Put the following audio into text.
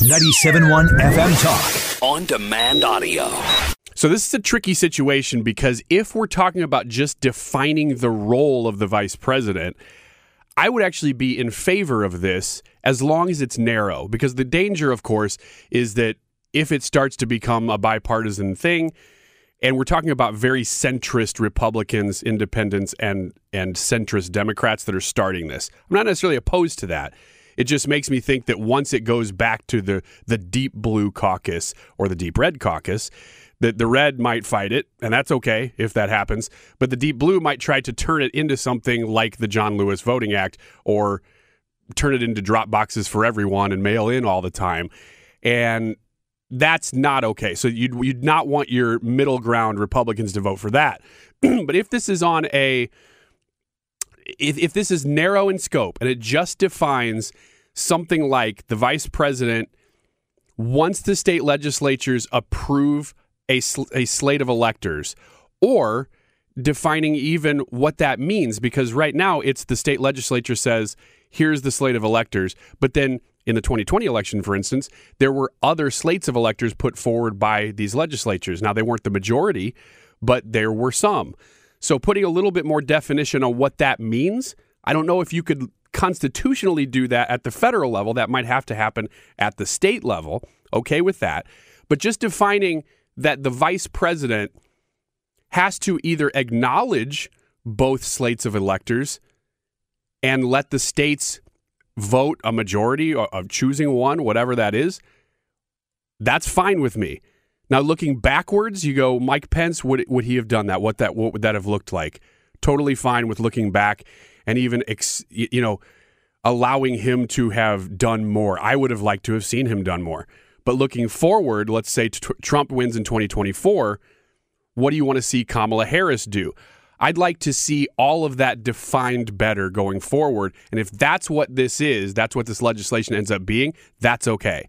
97.1 FM Talk. On demand audio. So this is a tricky situation because if we're talking about just defining the role of the vice president, I would actually be in favor of this as long as it's narrow. Because the danger, of course, is that if it starts to become a bipartisan thing, and we're talking about very centrist Republicans, independents, and and centrist Democrats that are starting this. I'm not necessarily opposed to that. It just makes me think that once it goes back to the the deep blue caucus or the deep red caucus, that the red might fight it, and that's okay if that happens. But the deep blue might try to turn it into something like the John Lewis Voting Act or turn it into drop boxes for everyone and mail in all the time. And that's not okay. So you'd, you'd not want your middle ground Republicans to vote for that. but if this is on a if, if this is narrow in scope and it just defines something like the vice president once the state legislatures approve a, sl- a slate of electors or defining even what that means because right now it's the state legislature says here's the slate of electors. But then in the 2020 election for instance there were other slates of electors put forward by these legislatures. Now they weren't the majority but there were some so putting a little bit more definition on what that means i don't know if you could constitutionally do that at the federal level. That might have to happen at the state level. Okay with that. But just defining that the vice president has to either acknowledge both slates of electors and let the states vote a majority of choosing one, whatever that is, that's fine with me. Now, looking backwards, you go, Mike Pence, would, would he have done that? What that what would that have looked like? Totally fine with looking back and even ex, you know allowing him to have done more. I would have liked to have seen him done more. But looking forward, let's say t- Trump wins in 2024, what do you want to see Kamala Harris do? I'd like to see all of that defined better going forward. And if that's what this is, that's what this legislation ends up being, that's okay.